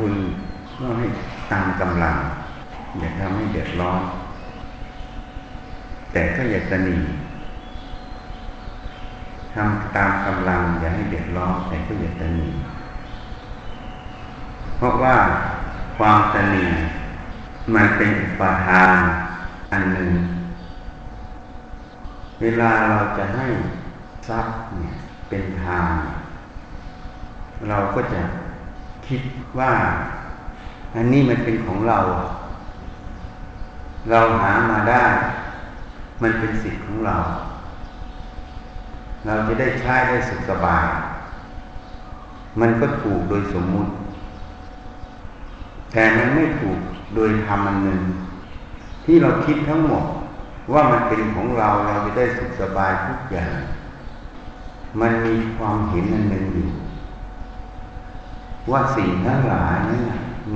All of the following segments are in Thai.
บุญก็ให้ตามกำลัง อย่าทำให้เดือดร้อน แต่ก็อย่าตนีทำตามกำลังอย่าให้เดือดร้อนแต่ก็อย่าตนีเพราะว่าความตนีมันเป็นอุปาทานอันหนึ่ง เวลาเราจะให้ทรัพย์เนี่ยเป็นทางเราก็จะ คิดว่าอันนี้มันเป็นของเรา เราหามาได้ มันเป็นสิทธิ์ของเรา เราจะได้ใช้ได้สุขสบาย มันก็ถูกโดยสมมุติ แต่มันไม่ถูกโดยธรรมอันหนึ่ง ที่เราคิดทั้งหมดว่ามันเป็นของเราเราจะได้สุขสบายทุกอย่าง มันมีความเห็นอันหนึ่งอยู่ ว่าสิ่งทั้งหลายนั้น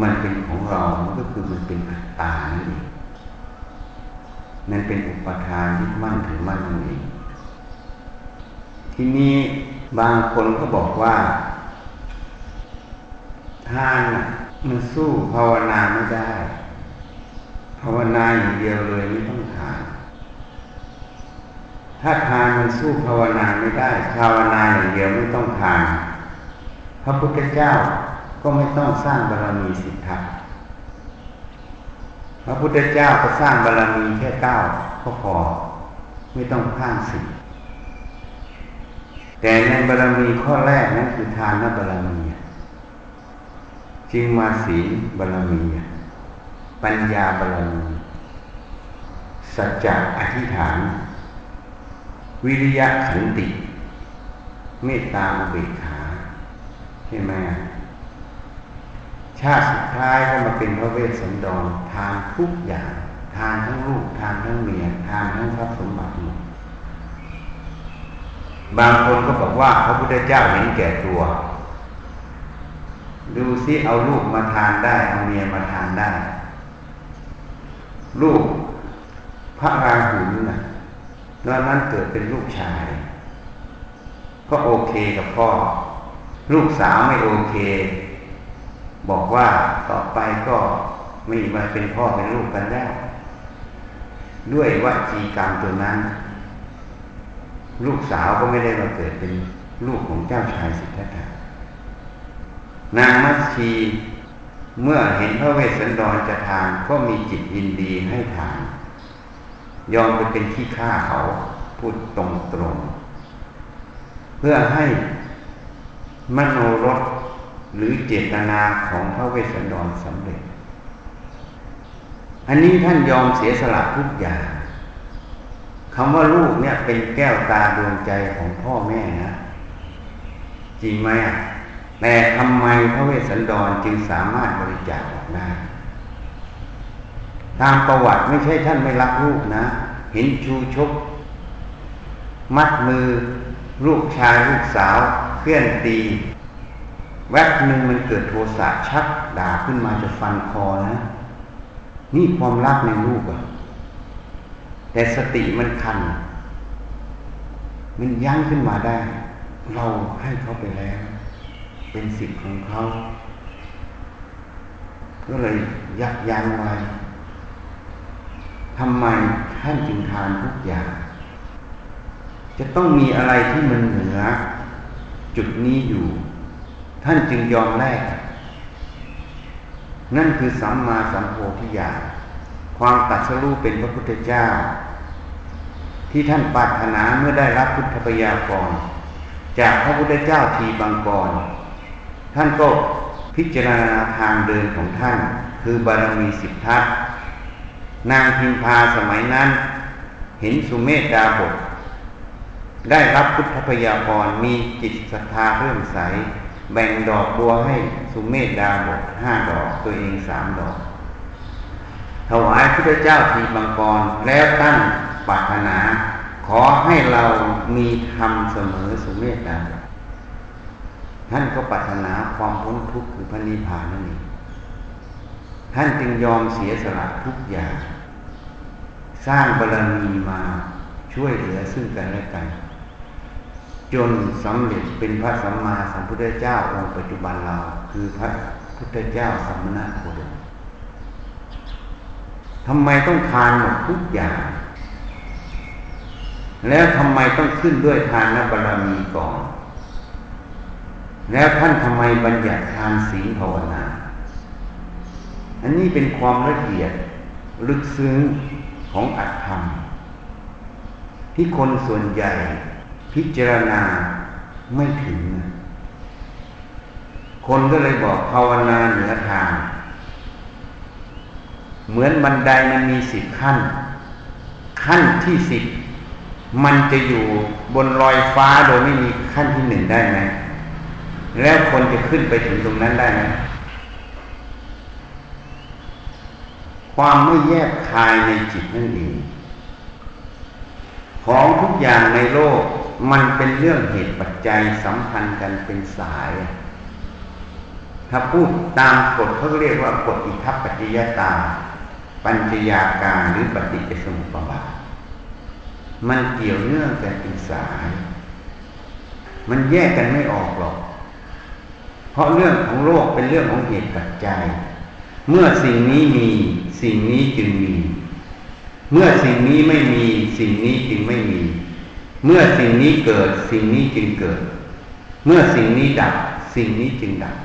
มันเป็นของเรา มันก็คือมันเป็นอัตตานั่นเองนั่นเป็นอุปทานยึดมั่นถือมั่นนั่นเอง ทีนี้บางคนก็บอกว่าทานมันสู้ภาวนาไม่ได้ ภาวนาอย่างเดียวเลยไม่ต้องทาน ถ้าทานมันสู้ภาวนาไม่ได้ ภาวนาอย่างเดียวไม่ต้องทาน พระพุทธเจ้าก็ไม่ต้องสร้างบารมีสิทธัตพระพุทธเจ้าก็สร้างบารมีแค่เก้าก็พอ ไม่ต้องข้างสิแต่ในบารมีข้อแรกนั้นคือทานบารมีจึงมาศีลบารมี ปัญญาบารมี สัจจะอธิษฐาน วิริยะขันติ เมตตาอุเบกขา ใช่ไหมชาติสุดท้ายก็มาเป็นพระเวสสันดรทานทุกอย่าง ทานทั้งลูกทานทั้งเมียทานทั้งทรัพย์สมบัติหมดบางคนก็บอกว่าพระพุทธเจ้าเห็นแก่ตัว ดูซิเอาลูกมาทานได้เอาเมียมาทานได้ ลูกพระราหุลนะตอนนั้นเกิดเป็นลูกชาย ก็โอเคกับพ่อ ลูกสาวไม่โอเค บอกว่าต่อไปก็ไม่มาเป็นพ่อเป็นลูกกันได้ด้วยวจีกรรมตัวนั้น ลูกสาวก็ไม่ได้มาเกิดเป็นลูกของเจ้าชายสิทธัตถะนางมัชชีเมื่อเห็นพระเวสสันดรจะทานก็มีจิตยินดีให้ทาน ยอมไปเป็นขี้ข้าเขาพูดตรงตรง เพื่อให้ มโนรสหรือเจตนาของพระเวสสันดรสำเร็จ อันนี้ท่านยอมเสียสละทุกอย่างคำว่าลูกเนี่ยเป็นแก้วตาดวงใจของพ่อแม่นะ จริงไหมอะแต่ทำไมพระเวสสันดรจึงสามารถบริจาคออกได้ตามประวัติไม่ใช่ท่านไม่รักลูกนะ เห็นชูชก มัดมือ ลูกชายลูกสาว เพื่อนตี แวบหนึ่งมันเกิดโทสะชักด่าขึ้นมาจะฟันคอนะ นี่ความรักในลูกอะแต่สติมันคัน มันยั้งขึ้นมาได้ เราให้เขาไปแล้ว เป็นสิทธิ์ของเขาก็เลยยักยั้งไว้ทำไมท่านจึงทานทุกอย่าง จะต้องมีอะไรที่มันเหนือ จุดนี้อยู่ ท่านจึงยอมแลกนั่นคือสัมมาสัมโพธิญาณความตัดสู้เป็นพระพุทธเจ้า ที่ท่านปรารถนาเมื่อได้รับพุทธปยากร จากพระพุทธเจ้าทีบางกร ท่านก็พิจารณาทางเดินของท่าน คือบารมีสิบทัศนางพิมพาสมัยนั้น เห็นสุเมธดาบท ได้รับพุทธพยากรมีจิตศรัทธาเริ่มใส แบ่งดอกบัวให้สุเมธดาบทห้าดอกตัวเองสามดอก ถวายพระเจ้าทีบังกรแล้วตั้งปรารถนา ขอให้เรามีธรรมเสมอสุเมธดาบทท่านก็ปรารถนาความพ้นทุกข์คือพระนิพพานนั่นเองท่านจึงยอมเสียสละทุกอย่าง สร้างบารมีมาช่วยเหลือซึ่งกันและกัน จนสำเร็จเป็นพระสัมมาสัมพุทธเจ้าองค์ปัจจุบันเรา คือพระพุทธเจ้าสมณะโคดมทำไมต้องทานหมดทุกอย่าง แล้วทำไมต้องขึ้นด้วยทานนบารมีก่อน แล้วท่านทำไมบัญญัติทานศีลภาวนา อันนี้เป็นความละเอียดลึกซึ้งของอัตธรรม ที่คนส่วนใหญ่ พิจารณาไม่ถึง คนก็เลยบอกภาวนาเหนือทาง เหมือนบันไดมันมีสิบขั้น ขั้นที่สิบมันจะอยู่บนลอยฟ้าโดยไม่มีขั้นที่หนึ่งได้ไหม แล้วคนจะขึ้นไปถึงตรงนั้นได้ไหม ความไม่แยกคายในจิตนั่นเอง ของทุกอย่างในโลก มันเป็นเรื่องเหตุปัจจัยสัมพันธ์กันเป็นสาย ถ้าพูดตามกฎเขาเรียกว่ากฎอิทัปปัจจยตา ปัญจยาการหรือปฏิจจสมุปบาทมันเกี่ยวเนื่องกันเป็นสาย มันแยกกันไม่ออกหรอก เพราะเรื่องของโลกเป็นเรื่องของเหตุปัจจัย เมื่อสิ่งนี้มีสิ่งนี้จึงมี เมื่อสิ่งนี้ไม่มีสิ่งนี้จึงไม่มี เมื่อสิ่งนี้เกิดสิ่งนี้จึงเกิด เมื่อสิ่งนี้ดับ สิ่งนี้จึงดับ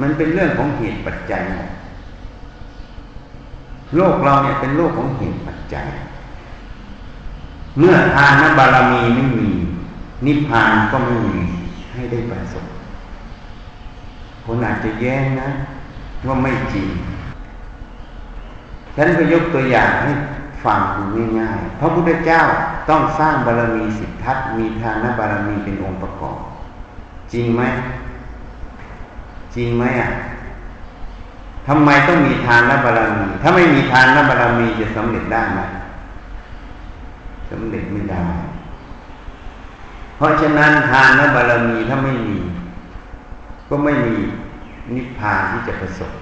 มันเป็นเรื่องของเหตุปัจจัยหมดโลกเราเนี่ยเป็นโลกของเหตุปัจจัย เมื่อทานบารมีไม่มี นิพพานก็ไม่มีให้ได้ประสบคนอาจจะแย้งนะ ว่าไม่จริง ฉันก็ยกตัวอย่างให้ฟังดูง่ายๆพระพุทธเจ้า ต้องสร้างบารมีสิทธัตมีทานบารมีเป็นองค์ประกอบ จริงไหม จริงไหมอะทำไมต้องมีทานและบารมี ถ้าไม่มีทานและบารมีจะสำเร็จได้ไหมสำเร็จไม่ได้ เพราะฉะนั้นทานและบารมีถ้าไม่มี ก็ไม่มีนิพพานที่จะประสบ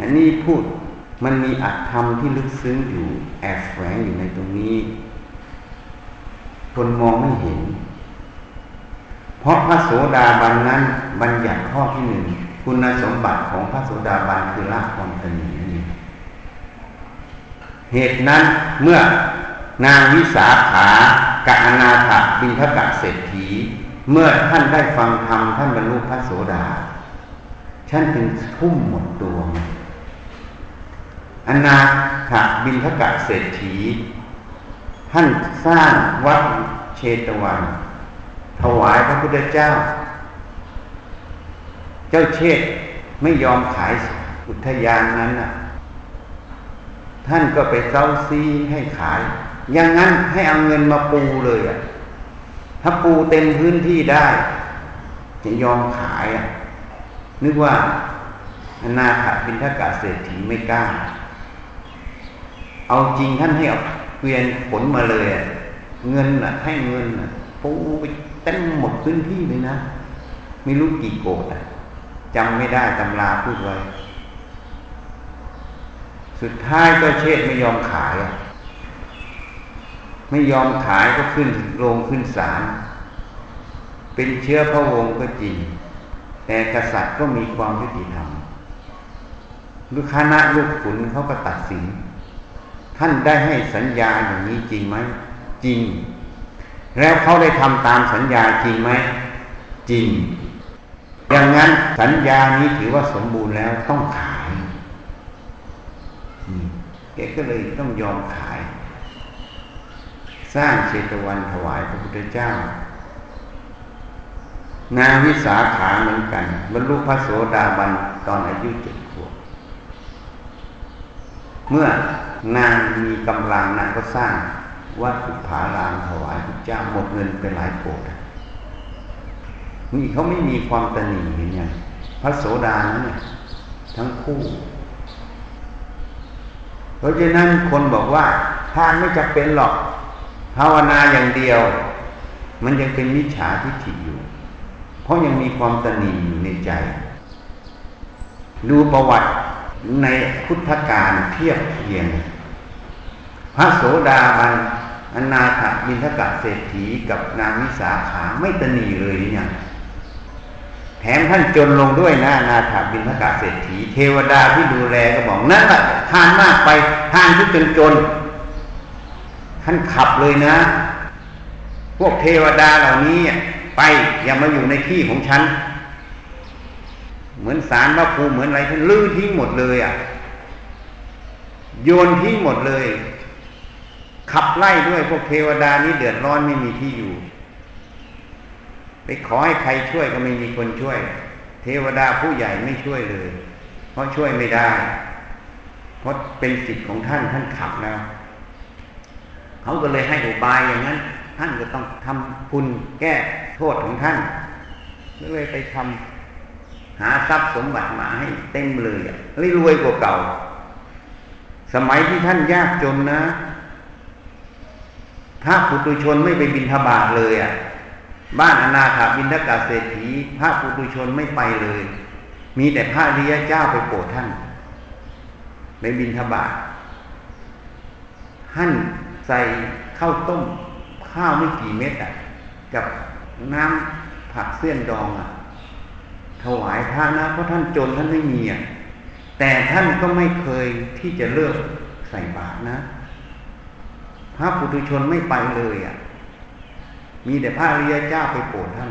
อันนี้พูด มันมีอัตธรรมที่ลึกซึ้งอยู่แอบแฝงอยู่ในตรงนี้ คนมองไม่เห็น เพราะพระโสดาบันนั้นบัญญัติข้อที่หนึ่งคุณสมบัติของพระโสดาบันคือละความตนีนี่เหตุนั้นเมื่อนางวิสาขากะอนาถบินทกะเศรษฐี เมื่อท่านได้ฟังธรรมท่านบรรลุพระโสดา ฉันจึงทุ่มหมดตัว อนาถบินทกะเศรษฐี ท่านสร้างวัดเชตวัน ถวายพระพุทธเจ้า เจ้าเชษไม่ยอมขายอุทยานนั้นน่ะ ท่านก็ไปเซ้าซีให้ขาย อย่างนั้นให้เอาเงินมาปูเลยอะ ถ้าปูเต็มพื้นที่ได้ จะยอมขายอะ นึกว่าอนาถบินทกาเศรษฐีไม่กล้า เอาจริงท่านให้เอาเกวียนผลมาเลยเงินอะ ให้เงินอะปูไปเต็มหมดพื้นที่เลยนะ ไม่รู้กี่โกดอะจำไม่ได้ตำราพูดไว้ สุดท้ายก็เชษไม่ยอมขายไม่ยอมขายก็ขึ้นโรงขึ้นศาลเป็นเชื้อพระวงศ์ก็จริง แต่กษัตริย์ก็มีความยุติธรรมลูกคณะลูกขุนเขาก็ตัดสิน ท่านได้ให้สัญญาอย่างนี้จริงไหมจริง แล้วเขาได้ทำตามสัญญาจริงไหมจริงอย่างนั้นสัญญานี้ถือว่าสมบูรณ์แล้วต้องขายแกก็เลยต้องยอมขาย สร้างเชตวันถวายพระพุทธเจ้า นางวิสาขาเหมือนกัน บรรลุพระโสดาบันตอนอายุเจ็ดขวบ เมื่อนางมีกำลังนางก็สร้างวัดสุภารามถวายพระเจ้าหมดเงินไปหลายโกดนี่เขาไม่มีความตนีเห็นยังพระโสดาเนี่ยทั้งคู่เพราะฉะนั้นคนบอกว่าทานไม่จำเป็นหรอกภาวนาอย่างเดียว มันยังเป็นมิจฉาทิฏฐิอยู่ เพราะยังมีความตนีอยู่ในใจ ดูประวัติ ในพุทธการเทียบเทียง พระโสดาบันอนาถบินทกะเศรษฐีกับนางวิสาขาไม่ตนีเลยเนี่ยแถมท่านจนลงด้วยนะนาถบินทกาเศรษฐี เทวดาที่ดูแลก็บอกนั่นแหละทานมากไปทานที่จนจนท่านขับเลยนะ พวกเทวดาเหล่านี้ไปอย่ามาอยู่ในที่ของฉัน เหมือนสารพระภูมิเหมือนอะไรท่านลื้อทิ้งหมดเลยอะ โยนทิ้งหมดเลย ขับไล่ด้วยพวกเทวดานี้เดือดร้อนไม่มีที่อยู่ ไปขอให้ใครช่วยก็ไม่มีคนช่วย เทวดาผู้ใหญ่ไม่ช่วยเลย เพราะช่วยไม่ได้ เพราะเป็นสิทธิ์ของท่านท่านขับแล้วเขาก็เลยให้อุบายอย่างนั้น ท่านก็ต้องทำคุณแก้โทษของท่านก็เลยไปทำ หาทรัพย์สมบัติมาให้เต็มเลยเลยรวยกว่าเก่า สมัยที่ท่านยากจนนะพระปุถุชนไม่ไปบินทบาทเลยอะ บ้านอนาถาบินทกาเศรษฐีพระปุถุชนไม่ไปเลย มีแต่พระริยเจ้าไปโปรดท่านในบินทบาทท่านใส่ข้าวต้มข้าวไม่กี่เม็ดอะ กับน้ำผักเส้นดองอะ ถวายพระนะเพราะท่านจนท่านไม่มีอะแต่ท่านก็ไม่เคยที่จะเลือกใส่บาตรนะ พระปุถุชนไม่ไปเลยอะ มีแต่พระริยเจ้าไปโปรดท่าน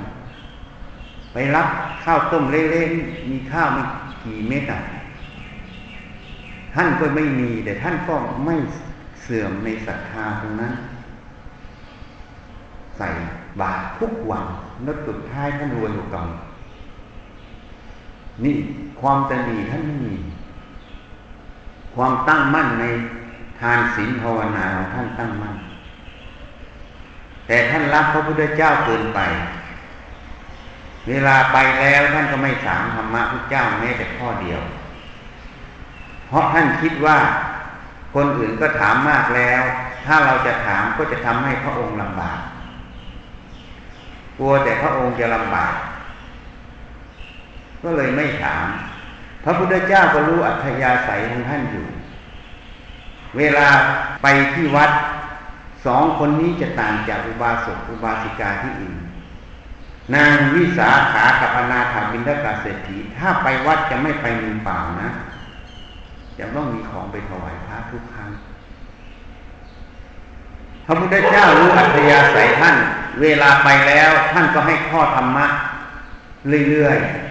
ไปรับข้าวต้มเล่นๆมีข้าวไม่กี่เม็ดอะท่านก็ไม่มีแต่ท่านก็ไม่เสื่อมในศรัทธาตรงนั้น ใส่บาตรทุกวันแล้วสุดท้ายท่านรวยอยู่กัน นี่ความตนีท่านไม่มี ความตั้งมั่นในทานศีลภาวนาของท่านตั้งมั่น แต่ท่านรักพระพุทธเจ้าเกินไป เวลาไปแล้วท่านก็ไม่สามธรรมะพระเจ้าแม้แต่ข้อเดียว เพราะท่านคิดว่าคนอื่นก็ถามมากแล้ว ถ้าเราจะถามก็จะทำให้พระองค์ลำบาก กลัวแต่พระองค์จะลำบาก ก็เลยไม่ถาม พระพุทธเจ้าก็รู้อัธยาศัยของท่านอยู่ เวลาไปที่วัดสองคนนี้จะต่างจากอุบาสกอุบาสิกาที่อื่น นางวิสาขากับอนาถาบินทกาเศรษฐีถ้าไปวัดจะไม่ไปมือเปล่านะจะต้องมีของไปถวายพระทุกครั้ง พระพุทธเจ้ารู้อัธยาศัยท่าน เวลาไปแล้วท่านก็ให้ข้อธรรมะเรื่อยๆ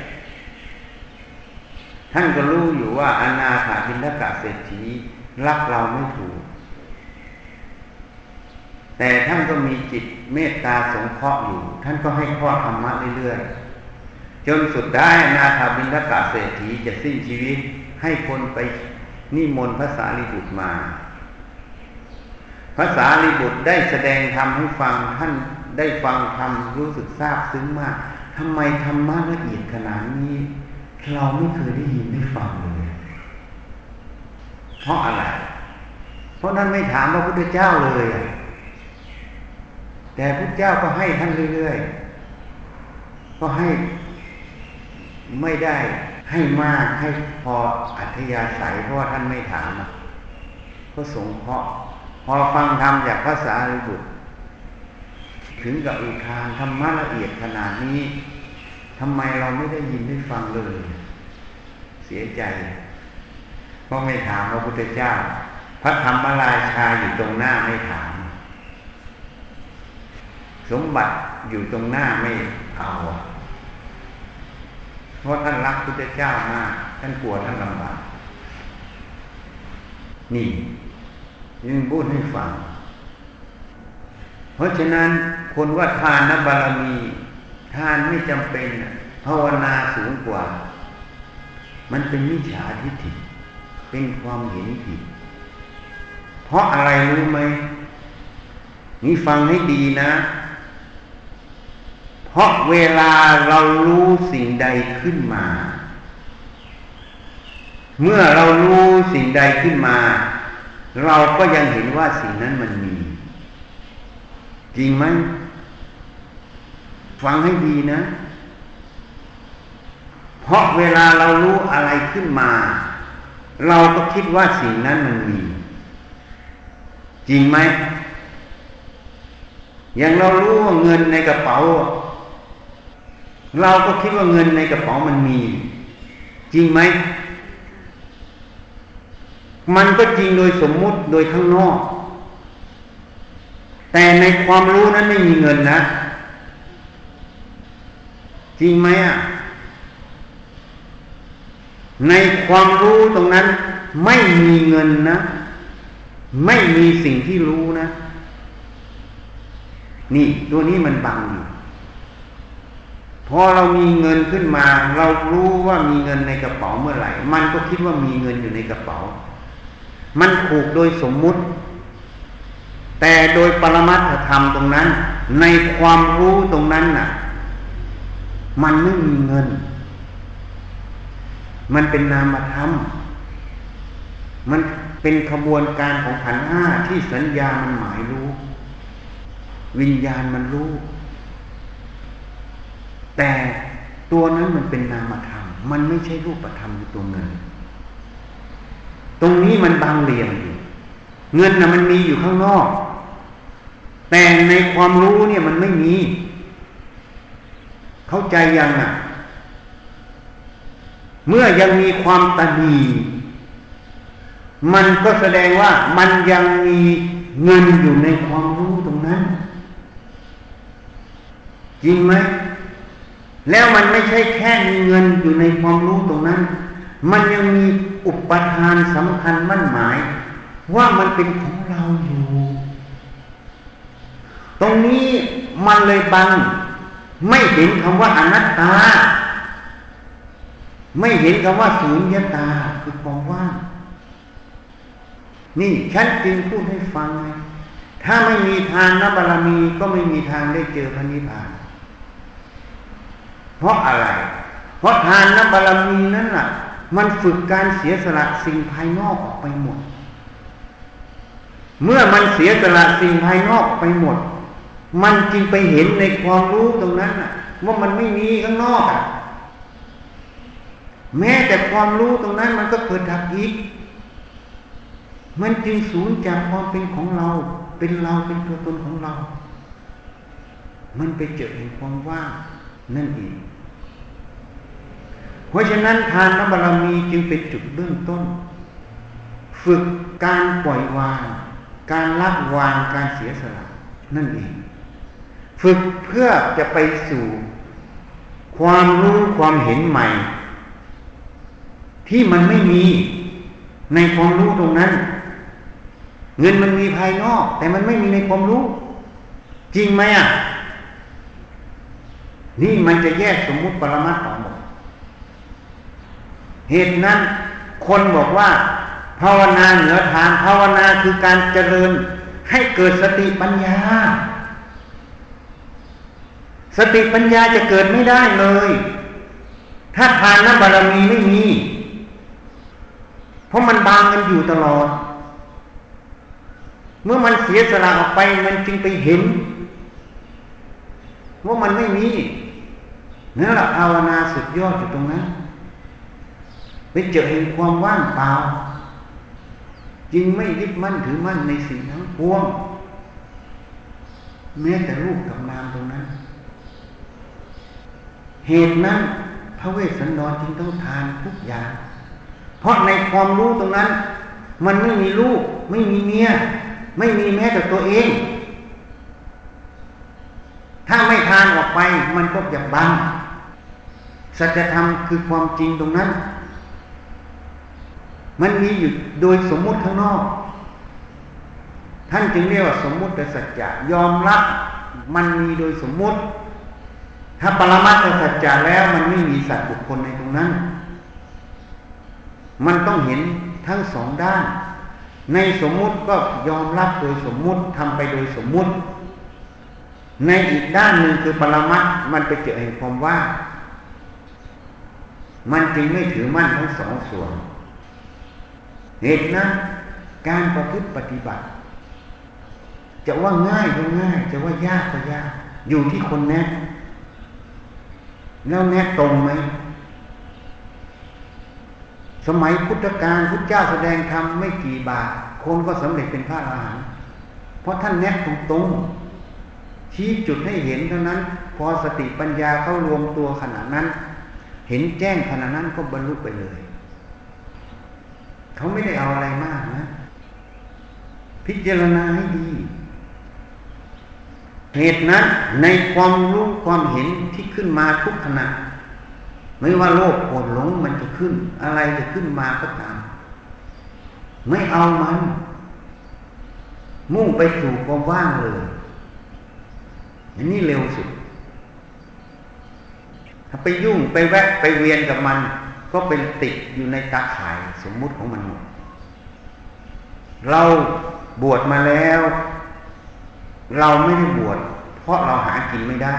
ท่านก็รู้อยู่ว่าอนาถาบินทกะเศรษฐีรักเราไม่ถูก แต่ท่านก็มีจิตเมตตาสงเคราะห์อยู่ ท่านก็ให้ข้อธรรมะเรื่อยๆจนสุดได้นาถาบินทกะเศรษฐีจะสิ้นชีวิตให้คนไปนิมนต์พระสารีบุตรมาพระสารีบุตรได้แสดงธรรมให้ฟังท่านได้ฟังธรรมรู้สึกซาบซึ้งมากทำไมธรรมะละเอียดขนาดนี้ เราไม่เคยได้ยินได้ฟังเลยเพราะอะไร เพราะท่านไม่ถามพระพุทธเจ้าเลยแต่พระเจ้าก็ให้ท่านเรื่อยๆ ก็ให้ไม่ได้ให้มากให้พออัธยาศัยเพราะว่าท่านไม่ถามก็สงเคราะห์พอฟังธรรมจากภาษาริบุตร ถึงกับอุทานธรรมะละเอียดขนาดนี้ ทำไมเราไม่ได้ยินได้ฟังเลย เสียใจ เพราะไม่ถามพระพุทธเจ้า พระธรรมราชาอยู่ตรงหน้าไม่ถาม สมบัติอยู่ตรงหน้าไม่เอาเพราะท่านรักพุทธเจ้ามาก ท่านกลัวท่านลำบากนี่ยังพูดให้ฟัง เพราะฉะนั้นคนว่าทานนบารมี ทานไม่จำเป็นภาวนาสูงกว่า มันเป็นมิจฉาทิฏฐิเป็นความเห็นผิด เพราะอะไรรู้ไหมนี่ฟังให้ดีนะ เพราะเวลาเรารู้สิ่งใดขึ้นมา เมื่อเรารู้สิ่งใดขึ้นมา เราก็ยังเห็นว่าสิ่งนั้นมันมี จริงไหม ฟังให้ดีนะ เพราะเวลาเรารู้อะไรขึ้นมา เราก็คิดว่าสิ่งนั้นมันมี จริงไหมอย่างเรารู้ว่าเงินในกระเป๋า เราก็คิดว่าเงินในกระเป๋ามันมี จริงไหมมันก็จริงโดยสมมุติโดยข้างนอก แต่ในความรู้นั้นไม่มีเงินนะ ริงไหมอะ ในความรู้ตรงนั้น ไม่มีเงินนะ ไม่มีสิ่งที่รู้นะ นี่ตัวนี้มันบังอยู่พอเรามีเงินขึ้นมา เรารู้ว่ามีเงินในกระเป๋าเมื่อไหร่ มันก็คิดว่ามีเงินอยู่ในกระเป๋า มันถูกโดยสมมุติ แต่โดยปรมัตถธรรมตรงนั้น ในความรู้ตรงนั้นน่ะ มันไม่มีเงิน มันเป็นนามธรรม มันเป็นขบวนการของขันห้าที่สัญญามันหมายรู้ วิญญาณมันรู้ แต่ตัวนั้นมันเป็นนามธรรม มันไม่ใช่รูปธรรมอยู่ตัวเงิน ตรงนี้มันบางเหลี่ยมอยู่ เงินนะมันมีอยู่ข้างนอก แต่ในความรู้เนี่ยมันไม่มี เข้าใจยังอะ เมื่อยังมีความตนีมันก็แสดงว่ามันยังมีเงินอยู่ในความรู้ตรงนั้น จริงไหม แล้วมันไม่ใช่แค่มีเงินอยู่ในความรู้ตรงนั้น มันยังมีอุปทานสำคัญมั่นหมาย ว่ามันเป็นของเราอยู่ ตรงนี้มันเลยบัง ไม่เห็นคำว่าอนัตตา ไม่เห็นคำว่าสูญญตาคือความว่างนี่ฉันจึงพูดให้ฟังไงถ้าไม่มีทานนบารมีก็ไม่มีทางได้เจอพระนิพพาน เพราะอะไร เพราะทานนบารมีนั้นล่ะ มันฝึกการเสียสละสิ่งภายนอกออกไปหมด เมื่อมันเสียสละสิ่งภายนอกไปหมด มันจึงไปเห็นในความรู้ตรงนั้นว่ามันไม่มีข้างนอกอะแม้แต่ความรู้ตรงนั้นมันก็เกิดดับอีก มันจึงสูญจากความเป็นของเรา เป็นเราเป็นตัวตนของเรา มันไปเจอเห็นความว่างนั่นเองเพราะฉะนั้นทานนบารมีจึงเป็นจุดเบื้องต้น ฝึกการปล่อยวาง การละวางการเสียสละนั่นเอง ฝึกเพื่อจะไปสู่ ความรู้ความเห็นใหม่ ที่มันไม่มีในความรู้ตรงนั้น เงินมันมีภายนอก แต่มันไม่มีในความรู้ จริงไหมอะ นี่มันจะแยกสมมุติปรมัตถ์ออกหมดเหตุนั้นคนบอกว่า ภาวนาเหนือทานภาวนาคือการเจริญให้เกิดสติปัญญา สติปัญญาจะเกิดไม่ได้เลย ถ้าทานน้ำบารมีไม่มี เพราะมันบางกันอยู่ตลอด เมื่อมันเสียสละออกไปมันจึงไปเห็น ว่ามันไม่มีนั่นแหละภาวนาสุดยอดอยู่ตรงนั้นไปเจอเห็นความว่างเปล่า จึงไม่ยึดมั่นถือมั่นในสิ่งทั้งปวงแม้แต่รูปกับนามตรงนั้น เหตุนั้นพระเวสสันดรจึงต้องทานทุกอย่าง เพราะในความรู้ตรงนั้น มันไม่มีลูก ไม่มีเมีย ไม่มีแม้แต่ตัวเอง ถ้าไม่ทานออกไปมันก็จะบังสัจธรรมคือความจริงตรงนั้น มันมีอยู่โดยสมมุติข้างนอก ท่านจึงเรียกว่าสมมุติแต่สัจจะยอมรับ มันมีโดยสมมุติ ถ้าปรมัตถสัจจะแล้ว มันไม่มีสัตว์บุคคลในตรงนั้น มันต้องเห็นทั้งสองด้าน ในสมมุติก็ยอมรับโดยสมมุติทำไปโดยสมมุติ ในอีกด้านหนึ่งคือปรมัตมันไปเจอเห็นความว่า มันจึงไม่ถือมั่นทั้งสองส่วน เหตุนั้นการประพฤติปฏิบัติ จะว่าง่ายก็ง่าย จะว่ายากก็ยาก อยู่ที่คนแนะ แล้วแนะตรงไหม สมัยพุทธกาลพุทธเจ้าแสดงธรรมไม่กี่บาท คนก็สำเร็จเป็นพระอรหันต์เพราะท่านแนะตรงๆชี้จุดให้เห็นเท่านั้น พอสติปัญญาเขารวมตัวขนาดนั้น เห็นแจ้งขนาดนั้นก็บรรลุไปเลย เขาไม่ได้เอาอะไรมากนะ พิจารณาให้ดี เหตุนั้นในความรู้ความเห็นที่ขึ้นมาทุกขณะ ไม่ว่าโลภโกรธหลงมันจะขึ้น อะไรจะขึ้นมาก็ตาม ไม่เอามัน มุ่งไปสู่ความว่างเลยอันนี้เร็วสุด ถ้าไปยุ่งไปแวะไปเวียนกับมัน ก็เป็นติดอยู่ในตาข่ายสมมุติของมันหมดเราบวชมาแล้ว เราไม่ได้บวชเพราะเราหากินไม่ได้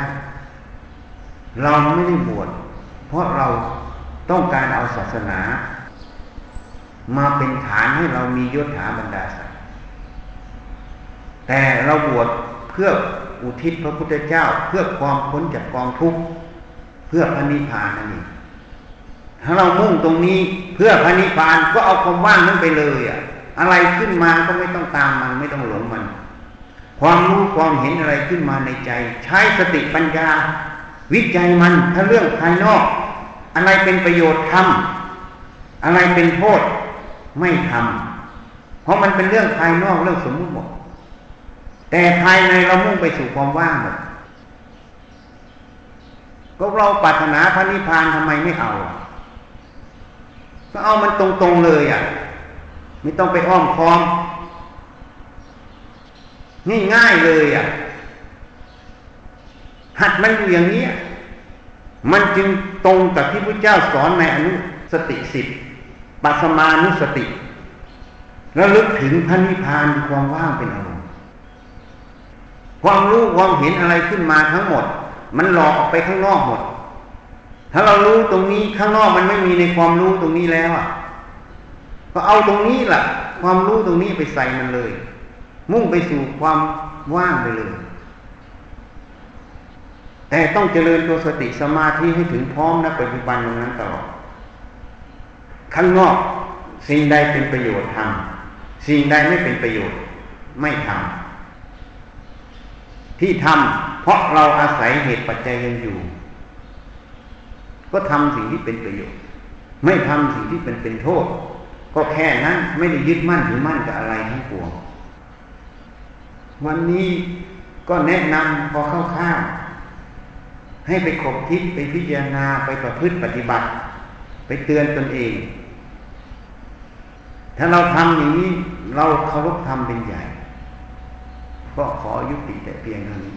เราไม่ได้บวชเพราะเราต้องการเอาศาสนา มาเป็นฐานให้เรามียศถาบรรดาศักดิ์แต่เราบวชเพื่ออุทิศพระพุทธเจ้า เพื่อความพ้นจากกองทุกข์เพื่อพระนิพพานนั่นเองถ้าเรามุ่งตรงนี้เพื่อพระนิพพานก็เอาความว่างนั้นไปเลยอะ อะไรขึ้นมาก็ไม่ต้องตามมันไม่ต้องหลงมัน ความรู้ความเห็นอะไรขึ้นมาในใจ ใช้สติปัญญา วิจัยมันถ้าเรื่องภายนอก อะไรเป็นประโยชน์ทำอะไรเป็นโทษไม่ทำเพราะมันเป็นเรื่องภายนอกเรื่องสมมุติหมดแต่ภายในเรามุ่งไปสู่ความว่างหมดก็เราปรารถนาพระนิพพานทำไมไม่เอา ก็เอามันตรงๆเลยอะ ไม่ต้องไปอ้อมค้อม ง่ายๆเลยอะ หัดมันอยู่อย่างนี้มันจึงตรงกับที่พระเจ้าสอนในอนุสติสิบปัสมานุสติ แล้วลึกถึงพระนิพพานความว่างเป็นอารมณ์ความรู้ความเห็นอะไรขึ้นมาทั้งหมด มันหลอกออกไปข้างนอกหมด ถ้าเรารู้ตรงนี้ข้างนอกมันไม่มีในความรู้ตรงนี้แล้วอะก็เอาตรงนี้แหละความรู้ตรงนี้ไปใส่มันเลย มุ่งไปสู่ความว่างไปเลย แต่ต้องเจริญตัวสติสมาธิให้ถึงพร้อมนะปัจจุบันตรงนั้นตลอดข้างนอกสิ่งใดเป็นประโยชน์ทำสิ่งใดไม่เป็นประโยชน์ไม่ทำที่ทำเพราะเราอาศัยเหตุปัจจัยยังอยู่ ก็ทำสิ่งที่เป็นประโยชน์ ไม่ทำสิ่งที่เป็นเป็นโทษ ก็แค่นั้นไม่ได้ยึดมั่นถือมั่นกับอะไรทั้งปวง วันนี้ก็แนะนำพอเข้าๆให้ไปขบคิดไปพิจารณาไปประพฤติปฏิบัติ ไปเตือนตนเอง ถ้าเราทำอย่างนี้เราเคารพธรรมเป็นใหญ่ ก็ขอยุติแต่เพียงเท่านี้